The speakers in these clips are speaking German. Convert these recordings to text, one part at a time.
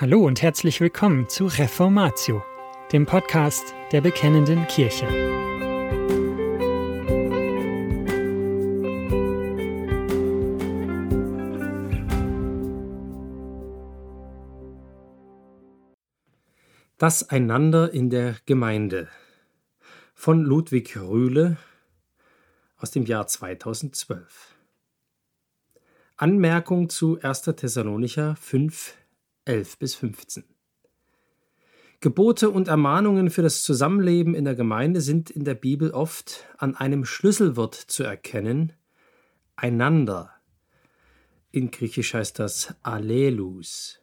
Hallo und herzlich willkommen zu Reformatio, dem Podcast der Bekennenden Kirche. Das Einander in der Gemeinde von Ludwig Rühle aus dem Jahr 2012. Anmerkung zu 1. Thessalonicher 5, 11 bis 15. Gebote und Ermahnungen für das Zusammenleben in der Gemeinde sind in der Bibel oft an einem Schlüsselwort zu erkennen, einander. In Griechisch heißt das Allelus.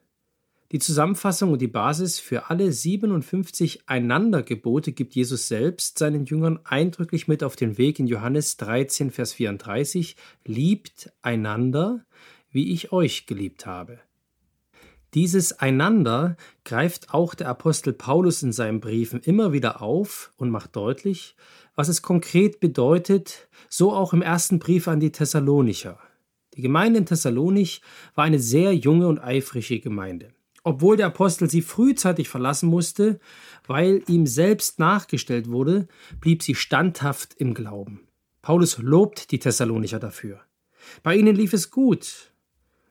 Die Zusammenfassung und die Basis für alle 57 Einandergebote gibt Jesus selbst seinen Jüngern eindrücklich mit auf den Weg in Johannes 13, Vers 34. Liebt einander, wie ich euch geliebt habe. Dieses Einander greift auch der Apostel Paulus in seinen Briefen immer wieder auf und macht deutlich, was es konkret bedeutet, so auch im ersten Brief an die Thessalonicher. Die Gemeinde in Thessalonich war eine sehr junge und eifrige Gemeinde. Obwohl der Apostel sie frühzeitig verlassen musste, weil ihm selbst nachgestellt wurde, blieb sie standhaft im Glauben. Paulus lobt die Thessalonicher dafür. Bei ihnen lief es gut,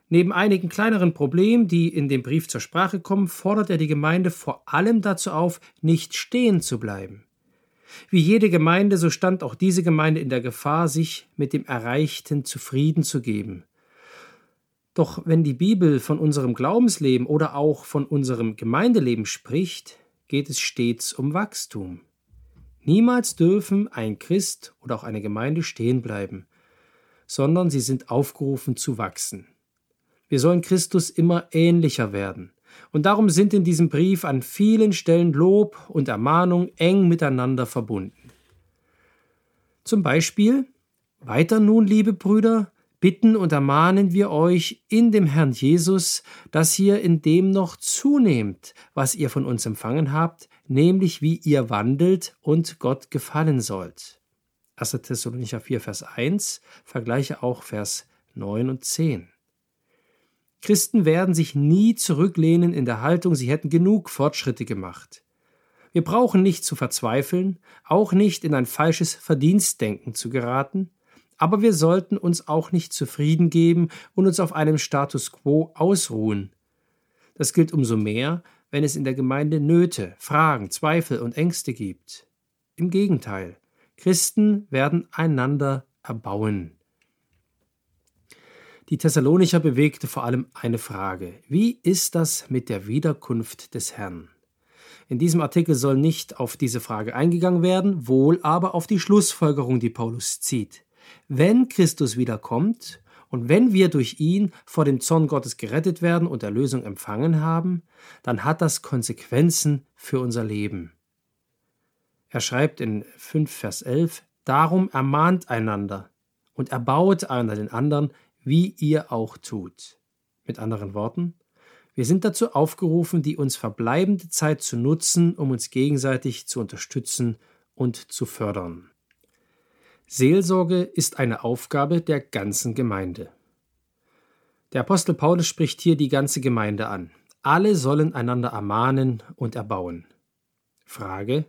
Neben einigen kleineren Problemen, die in dem Brief zur Sprache kommen, fordert er die Gemeinde vor allem dazu auf, nicht stehen zu bleiben. Wie jede Gemeinde, so stand auch diese Gemeinde in der Gefahr, sich mit dem Erreichten zufrieden zu geben. Doch wenn die Bibel von unserem Glaubensleben oder auch von unserem Gemeindeleben spricht, geht es stets um Wachstum. Niemals dürfen ein Christ oder auch eine Gemeinde stehen bleiben, sondern sie sind aufgerufen zu wachsen. Wir sollen Christus immer ähnlicher werden. Und darum sind in diesem Brief an vielen Stellen Lob und Ermahnung eng miteinander verbunden. Zum Beispiel, weiter nun, liebe Brüder, bitten und ermahnen wir euch in dem Herrn Jesus, dass ihr in dem noch zunehmt, was ihr von uns empfangen habt, nämlich wie ihr wandelt und Gott gefallen sollt. 1. Thessalonicher 4, Vers 1, vergleiche auch Vers 9 und 10. Christen werden sich nie zurücklehnen in der Haltung, sie hätten genug Fortschritte gemacht. Wir brauchen nicht zu verzweifeln, auch nicht in ein falsches Verdienstdenken zu geraten, aber wir sollten uns auch nicht zufrieden geben und uns auf einem Status quo ausruhen. Das gilt umso mehr, wenn es in der Gemeinde Nöte, Fragen, Zweifel und Ängste gibt. Im Gegenteil, Christen werden einander erbauen. Die Thessalonicher bewegte vor allem eine Frage. Wie ist das mit der Wiederkunft des Herrn? In diesem Artikel soll nicht auf diese Frage eingegangen werden, wohl aber auf die Schlussfolgerung, die Paulus zieht. Wenn Christus wiederkommt und wenn wir durch ihn vor dem Zorn Gottes gerettet werden und Erlösung empfangen haben, dann hat das Konsequenzen für unser Leben. Er schreibt in 5 Vers 11, Darum ermahnt einander und erbaut einer den anderen wie ihr auch tut. Mit anderen Worten, wir sind dazu aufgerufen, die uns verbleibende Zeit zu nutzen, um uns gegenseitig zu unterstützen und zu fördern. Seelsorge ist eine Aufgabe der ganzen Gemeinde. Der Apostel Paulus spricht hier die ganze Gemeinde an. Alle sollen einander ermahnen und erbauen. Frage,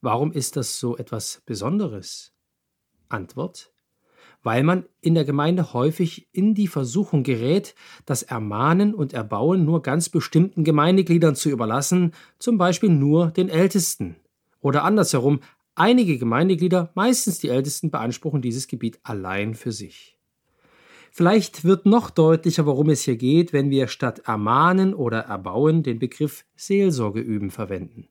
warum ist das so etwas Besonderes? Antwort, weil man in der Gemeinde häufig in die Versuchung gerät, das Ermahnen und Erbauen nur ganz bestimmten Gemeindegliedern zu überlassen, zum Beispiel nur den Ältesten. Oder andersherum, einige Gemeindeglieder, meistens die Ältesten, beanspruchen dieses Gebiet allein für sich. Vielleicht wird noch deutlicher, worum es hier geht, wenn wir statt ermahnen oder erbauen den Begriff Seelsorge üben verwenden.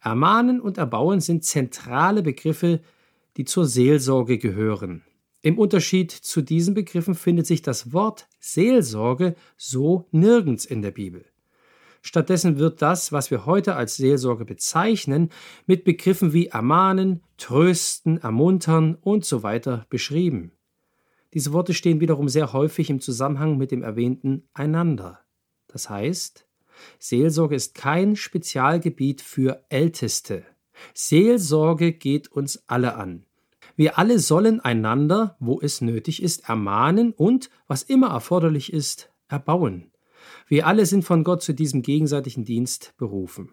Ermahnen und erbauen sind zentrale Begriffe, die zur Seelsorge gehören. Im Unterschied zu diesen Begriffen findet sich das Wort Seelsorge so nirgends in der Bibel. Stattdessen wird das, was wir heute als Seelsorge bezeichnen, mit Begriffen wie ermahnen, trösten, ermuntern und so weiter beschrieben. Diese Worte stehen wiederum sehr häufig im Zusammenhang mit dem erwähnten einander. Das heißt, Seelsorge ist kein Spezialgebiet für Älteste. Seelsorge geht uns alle an. Wir alle sollen einander, wo es nötig ist, ermahnen und, was immer erforderlich ist, erbauen. Wir alle sind von Gott zu diesem gegenseitigen Dienst berufen.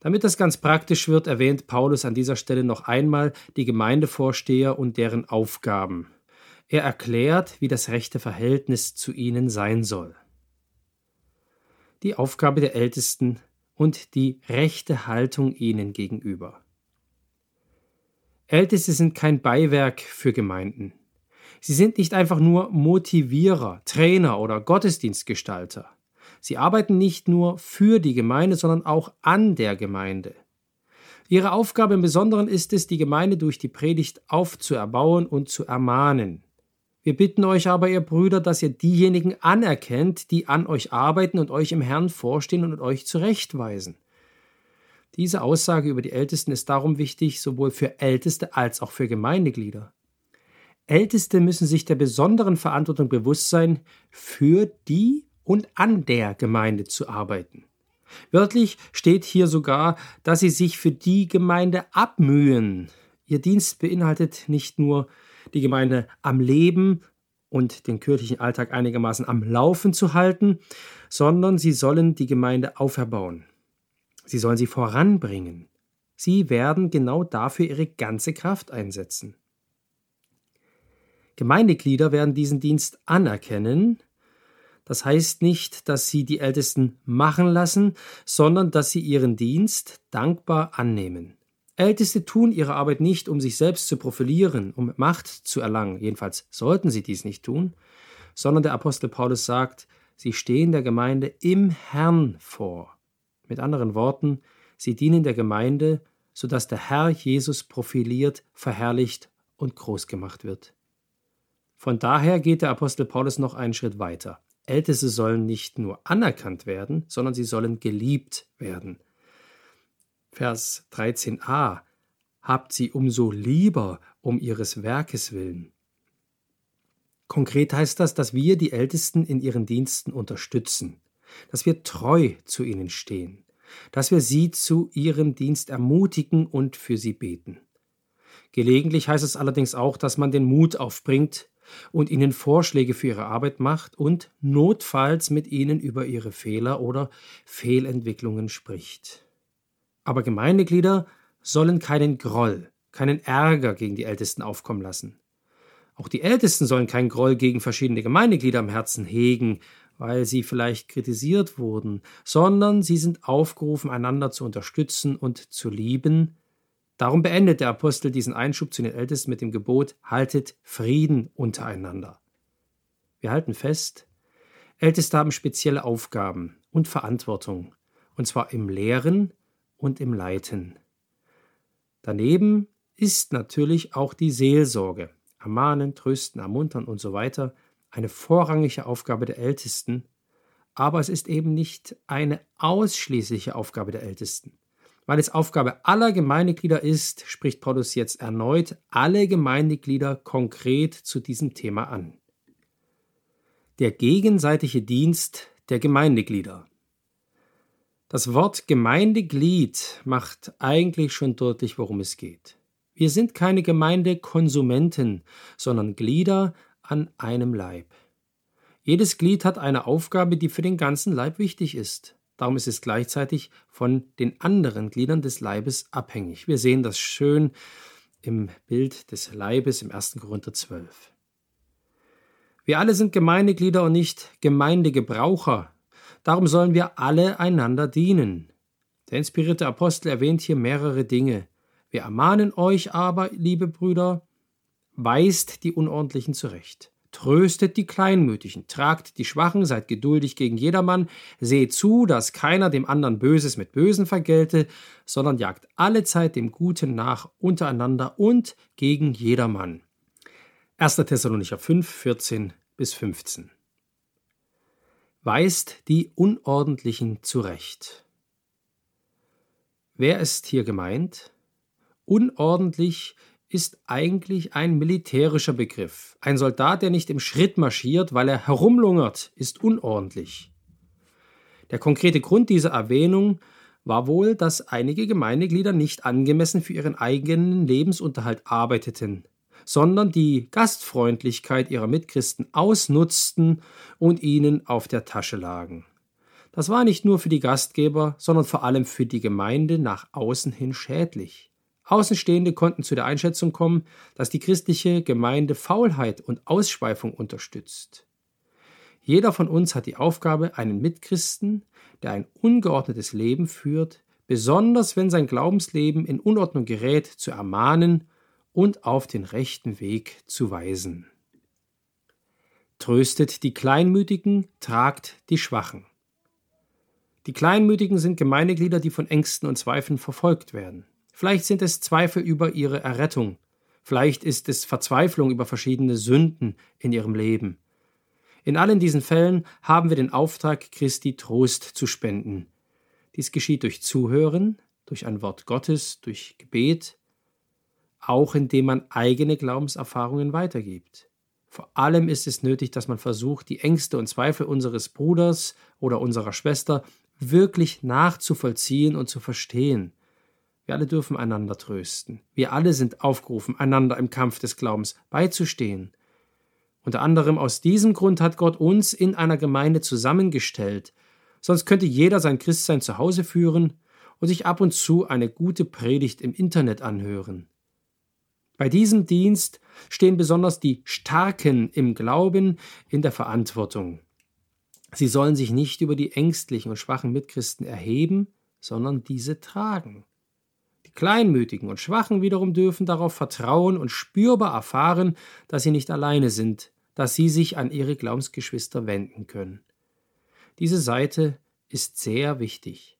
Damit das ganz praktisch wird, erwähnt Paulus an dieser Stelle noch einmal die Gemeindevorsteher und deren Aufgaben. Er erklärt, wie das rechte Verhältnis zu ihnen sein soll. Die Aufgabe der Ältesten und die rechte Haltung ihnen gegenüber. Älteste sind kein Beiwerk für Gemeinden. Sie sind nicht einfach nur Motivierer, Trainer oder Gottesdienstgestalter. Sie arbeiten nicht nur für die Gemeinde, sondern auch an der Gemeinde. Ihre Aufgabe im Besonderen ist es, die Gemeinde durch die Predigt aufzuerbauen und zu ermahnen. Wir bitten euch aber, ihr Brüder, dass ihr diejenigen anerkennt, die an euch arbeiten und euch im Herrn vorstehen und euch zurechtweisen. Diese Aussage über die Ältesten ist darum wichtig, sowohl für Älteste als auch für Gemeindeglieder. Älteste müssen sich der besonderen Verantwortung bewusst sein, für die und an der Gemeinde zu arbeiten. Wörtlich steht hier sogar, dass sie sich für die Gemeinde abmühen. Ihr Dienst beinhaltet nicht nur die Gemeinde am Leben und den kirchlichen Alltag einigermaßen am Laufen zu halten, sondern sie sollen die Gemeinde auferbauen. Sie sollen sie voranbringen. Sie werden genau dafür ihre ganze Kraft einsetzen. Gemeindeglieder werden diesen Dienst anerkennen. Das heißt nicht, dass sie die Ältesten machen lassen, sondern dass sie ihren Dienst dankbar annehmen. Älteste tun ihre Arbeit nicht, um sich selbst zu profilieren, um Macht zu erlangen, jedenfalls sollten sie dies nicht tun, sondern der Apostel Paulus sagt, sie stehen der Gemeinde im Herrn vor. Mit anderen Worten, sie dienen der Gemeinde, sodass der Herr Jesus profiliert, verherrlicht und groß gemacht wird. Von daher geht der Apostel Paulus noch einen Schritt weiter. Älteste sollen nicht nur anerkannt werden, sondern sie sollen geliebt werden. Vers 13a Habt sie umso lieber um ihres Werkes willen. Konkret heißt das, dass wir die Ältesten in ihren Diensten unterstützen dass wir treu zu ihnen stehen, dass wir sie zu ihrem Dienst ermutigen und für sie beten. Gelegentlich heißt es allerdings auch, dass man den Mut aufbringt und ihnen Vorschläge für ihre Arbeit macht und notfalls mit ihnen über ihre Fehler oder Fehlentwicklungen spricht. Aber Gemeindeglieder sollen keinen Groll, keinen Ärger gegen die Ältesten aufkommen lassen. Auch die Ältesten sollen keinen Groll gegen verschiedene Gemeindeglieder am Herzen hegen weil sie vielleicht kritisiert wurden, sondern sie sind aufgerufen, einander zu unterstützen und zu lieben. Darum beendet der Apostel diesen Einschub zu den Ältesten mit dem Gebot, haltet Frieden untereinander. Wir halten fest, Älteste haben spezielle Aufgaben und Verantwortung, und zwar im Lehren und im Leiten. Daneben ist natürlich auch die Seelsorge, ermahnen, trösten, ermuntern und so weiter eine vorrangige Aufgabe der Ältesten, aber es ist eben nicht eine ausschließliche Aufgabe der Ältesten. Weil es Aufgabe aller Gemeindeglieder ist, spricht Paulus jetzt erneut alle Gemeindeglieder konkret zu diesem Thema an. Der gegenseitige Dienst der Gemeindeglieder. Das Wort Gemeindeglied macht eigentlich schon deutlich, worum es geht. Wir sind keine Gemeindekonsumenten, sondern Glieder an einem Leib. Jedes Glied hat eine Aufgabe, die für den ganzen Leib wichtig ist. Darum ist es gleichzeitig von den anderen Gliedern des Leibes abhängig. Wir sehen das schön im Bild des Leibes im 1. Korinther 12. Wir alle sind Gemeindeglieder und nicht Gemeindegebraucher. Darum sollen wir alle einander dienen. Der inspirierte Apostel erwähnt hier mehrere Dinge. Wir ermahnen euch aber, liebe Brüder, weist die Unordentlichen zurecht. Tröstet die Kleinmütigen, tragt die Schwachen, seid geduldig gegen jedermann, seht zu, dass keiner dem anderen Böses mit Bösen vergelte, sondern jagt allezeit dem Guten nach untereinander und gegen jedermann. 1. Thessalonicher 5, 14 bis 15. Weist die Unordentlichen zurecht. Wer ist hier gemeint? Unordentlich ist eigentlich ein militärischer Begriff. Ein Soldat, der nicht im Schritt marschiert, weil er herumlungert, ist unordentlich. Der konkrete Grund dieser Erwähnung war wohl, dass einige Gemeindeglieder nicht angemessen für ihren eigenen Lebensunterhalt arbeiteten, sondern die Gastfreundlichkeit ihrer Mitchristen ausnutzten und ihnen auf der Tasche lagen. Das war nicht nur für die Gastgeber, sondern vor allem für die Gemeinde nach außen hin schädlich. Außenstehende konnten zu der Einschätzung kommen, dass die christliche Gemeinde Faulheit und Ausschweifung unterstützt. Jeder von uns hat die Aufgabe, einen Mitchristen, der ein ungeordnetes Leben führt, besonders wenn sein Glaubensleben in Unordnung gerät, zu ermahnen und auf den rechten Weg zu weisen. Tröstet die Kleinmütigen, tragt die Schwachen. Die Kleinmütigen sind Gemeindeglieder, die von Ängsten und Zweifeln verfolgt werden. Vielleicht sind es Zweifel über ihre Errettung, vielleicht ist es Verzweiflung über verschiedene Sünden in ihrem Leben, in allen diesen Fällen haben wir den Auftrag, Christi Trost zu spenden. Dies geschieht durch Zuhören, durch ein Wort Gottes, durch Gebet, auch indem man eigene Glaubenserfahrungen weitergibt. Vor allem ist es nötig, dass man versucht, die Ängste und Zweifel unseres Bruders oder unserer Schwester wirklich nachzuvollziehen und zu verstehen. Wir alle dürfen einander trösten. Wir alle sind aufgerufen, einander im Kampf des Glaubens beizustehen. Unter anderem aus diesem Grund hat Gott uns in einer Gemeinde zusammengestellt, sonst könnte jeder sein Christsein zu Hause führen und sich ab und zu eine gute Predigt im Internet anhören. Bei diesem Dienst stehen besonders die Starken im Glauben in der Verantwortung. Sie sollen sich nicht über die ängstlichen und schwachen Mitchristen erheben, sondern diese tragen. Kleinmütigen und Schwachen wiederum dürfen darauf vertrauen und spürbar erfahren, dass sie nicht alleine sind, dass sie sich an ihre Glaubensgeschwister wenden können. Diese Seite ist sehr wichtig.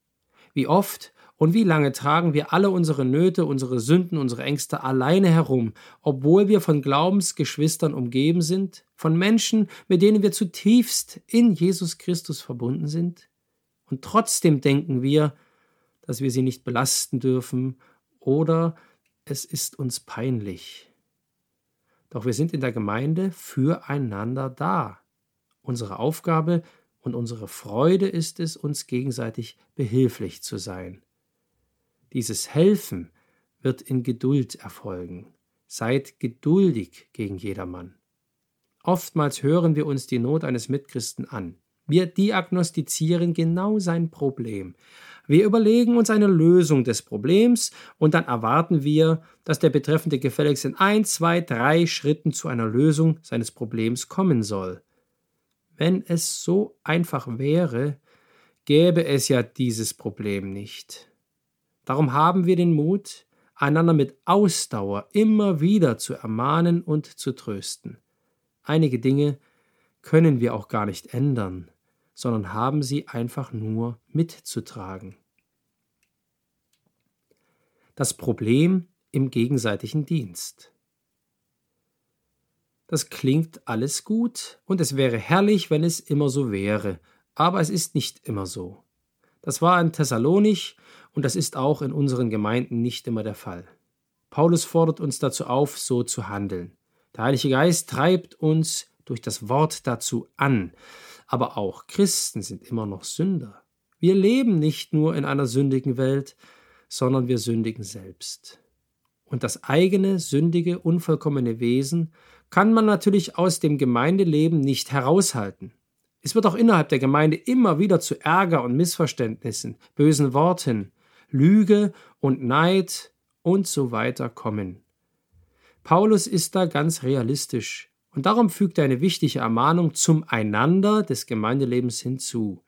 Wie oft und wie lange tragen wir alle unsere Nöte, unsere Sünden, unsere Ängste alleine herum, obwohl wir von Glaubensgeschwistern umgeben sind, von Menschen, mit denen wir zutiefst in Jesus Christus verbunden sind? Und trotzdem denken wir, dass wir sie nicht belasten dürfen oder es ist uns peinlich. Doch wir sind in der Gemeinde füreinander da. Unsere Aufgabe und unsere Freude ist es, uns gegenseitig behilflich zu sein. Dieses Helfen wird in Geduld erfolgen. Seid geduldig gegen jedermann. Oftmals hören wir uns die Not eines Mitchristen an. Wir diagnostizieren genau sein Problem. Wir überlegen uns eine Lösung des Problems und dann erwarten wir, dass der Betreffende gefälligst in ein, zwei, drei Schritten zu einer Lösung seines Problems kommen soll. Wenn es so einfach wäre, gäbe es ja dieses Problem nicht. Darum haben wir den Mut, einander mit Ausdauer immer wieder zu ermahnen und zu trösten. Einige Dinge können wir auch gar nicht ändern sondern haben sie einfach nur mitzutragen. Das Problem im gegenseitigen Dienst. Das klingt alles gut und es wäre herrlich, wenn es immer so wäre, aber es ist nicht immer so. Das war in Thessalonich und das ist auch in unseren Gemeinden nicht immer der Fall. Paulus fordert uns dazu auf, so zu handeln. Der Heilige Geist treibt uns durch das Wort dazu an, aber auch Christen sind immer noch Sünder. Wir leben nicht nur in einer sündigen Welt, sondern wir sündigen selbst. Und das eigene, sündige, unvollkommene Wesen kann man natürlich aus dem Gemeindeleben nicht heraushalten. Es wird auch innerhalb der Gemeinde immer wieder zu Ärger und Missverständnissen, bösen Worten, Lüge und Neid und so weiter kommen. Paulus ist da ganz realistisch. Und darum fügt er eine wichtige Ermahnung zum Einander des Gemeindelebens hinzu.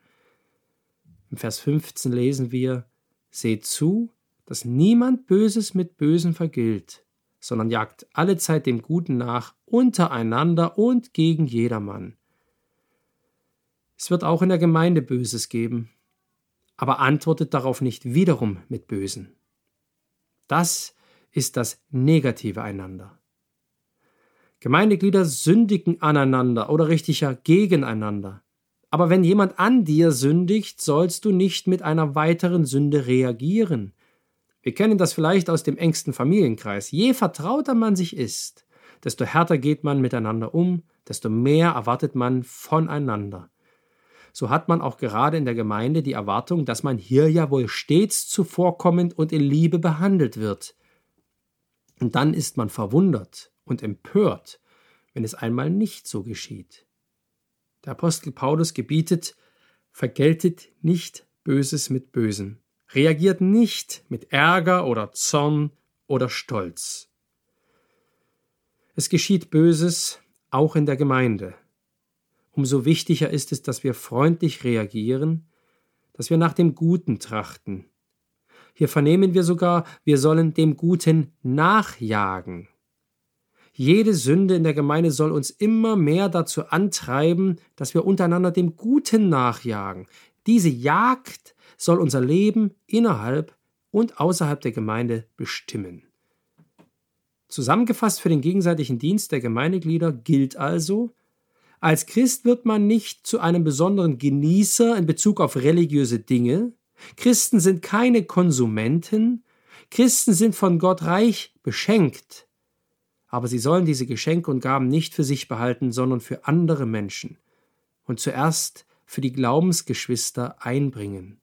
Im Vers 15 lesen wir, Seht zu, dass niemand Böses mit Bösen vergilt, sondern jagt allezeit dem Guten nach, untereinander und gegen jedermann. Es wird auch in der Gemeinde Böses geben, aber antwortet darauf nicht wiederum mit Bösen. Das ist das negative Einander. Gemeindeglieder sündigen aneinander oder richtiger gegeneinander. Aber wenn jemand an dir sündigt, sollst du nicht mit einer weiteren Sünde reagieren. Wir kennen das vielleicht aus dem engsten Familienkreis. Je vertrauter man sich ist, desto härter geht man miteinander um, desto mehr erwartet man voneinander. So hat man auch gerade in der Gemeinde die Erwartung, dass man hier ja wohl stets zuvorkommend und in Liebe behandelt wird. Und dann ist man verwundert, und empört, wenn es einmal nicht so geschieht. Der Apostel Paulus gebietet, vergeltet nicht Böses mit Bösem, reagiert nicht mit Ärger oder Zorn oder Stolz. Es geschieht Böses auch in der Gemeinde. Umso wichtiger ist es, dass wir freundlich reagieren, dass wir nach dem Guten trachten. Hier vernehmen wir sogar, wir sollen dem Guten nachjagen. Jede Sünde in der Gemeinde soll uns immer mehr dazu antreiben, dass wir untereinander dem Guten nachjagen. Diese Jagd soll unser Leben innerhalb und außerhalb der Gemeinde bestimmen. Zusammengefasst für den gegenseitigen Dienst der Gemeindeglieder gilt also, als Christ wird man nicht zu einem besonderen Genießer in Bezug auf religiöse Dinge. Christen sind keine Konsumenten. Christen sind von Gott reich beschenkt aber sie sollen diese Geschenke und Gaben nicht für sich behalten, sondern für andere Menschen und zuerst für die Glaubensgeschwister einbringen.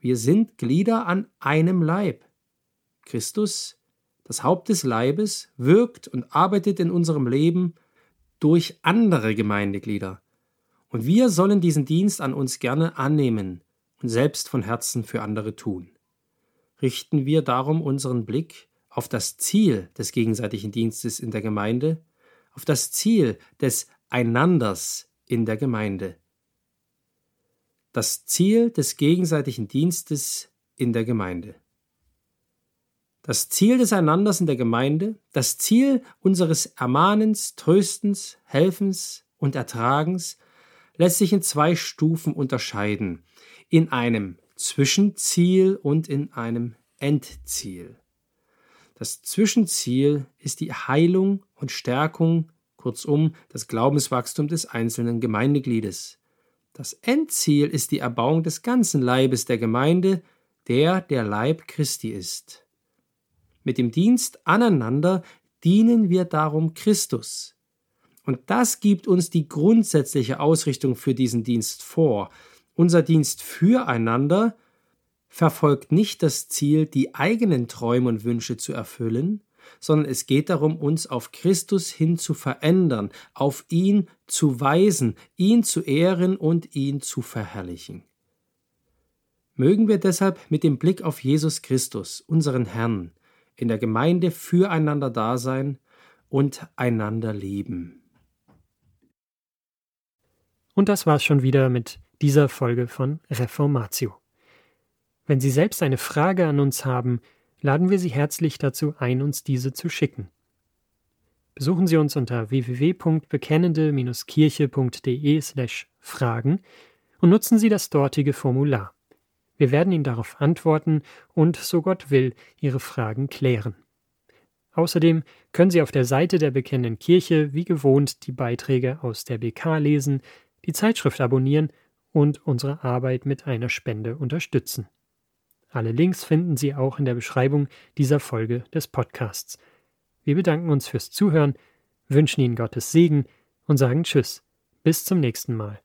Wir sind Glieder an einem Leib. Christus, das Haupt des Leibes, wirkt und arbeitet in unserem Leben durch andere Gemeindeglieder. Und wir sollen diesen Dienst an uns gerne annehmen und selbst von Herzen für andere tun. Richten wir darum unseren Blick auf das Ziel des gegenseitigen Dienstes in der Gemeinde, auf das Ziel des Einanders in der Gemeinde. Das Ziel des gegenseitigen Dienstes in der Gemeinde. Das Ziel des Einanders in der Gemeinde, das Ziel unseres Ermahnens, Tröstens, Helfens und Ertragens lässt sich in zwei Stufen unterscheiden, in einem Zwischenziel und in einem Endziel. Das Zwischenziel ist die Heilung und Stärkung, kurzum das Glaubenswachstum des einzelnen Gemeindegliedes. Das Endziel ist die Erbauung des ganzen Leibes der Gemeinde, der der Leib Christi ist. Mit dem Dienst aneinander dienen wir darum Christus. Und das gibt uns die grundsätzliche Ausrichtung für diesen Dienst vor. Unser Dienst füreinander verfolgt nicht das Ziel, die eigenen Träume und Wünsche zu erfüllen, sondern es geht darum, uns auf Christus hin zu verändern, auf ihn zu weisen, ihn zu ehren und ihn zu verherrlichen. Mögen wir deshalb mit dem Blick auf Jesus Christus, unseren Herrn, in der Gemeinde füreinander da sein und einander lieben. Und das war's schon wieder mit dieser Folge von Reformatio. Wenn Sie selbst eine Frage an uns haben, laden wir Sie herzlich dazu ein, uns diese zu schicken. Besuchen Sie uns unter www.bekennende-kirche.de/fragen und nutzen Sie das dortige Formular. Wir werden Ihnen darauf antworten und, so Gott will, Ihre Fragen klären. Außerdem können Sie auf der Seite der Bekennenden Kirche wie gewohnt die Beiträge aus der BK lesen, die Zeitschrift abonnieren und unsere Arbeit mit einer Spende unterstützen. Alle Links finden Sie auch in der Beschreibung dieser Folge des Podcasts. Wir bedanken uns fürs Zuhören, wünschen Ihnen Gottes Segen und sagen Tschüss. Bis zum nächsten Mal.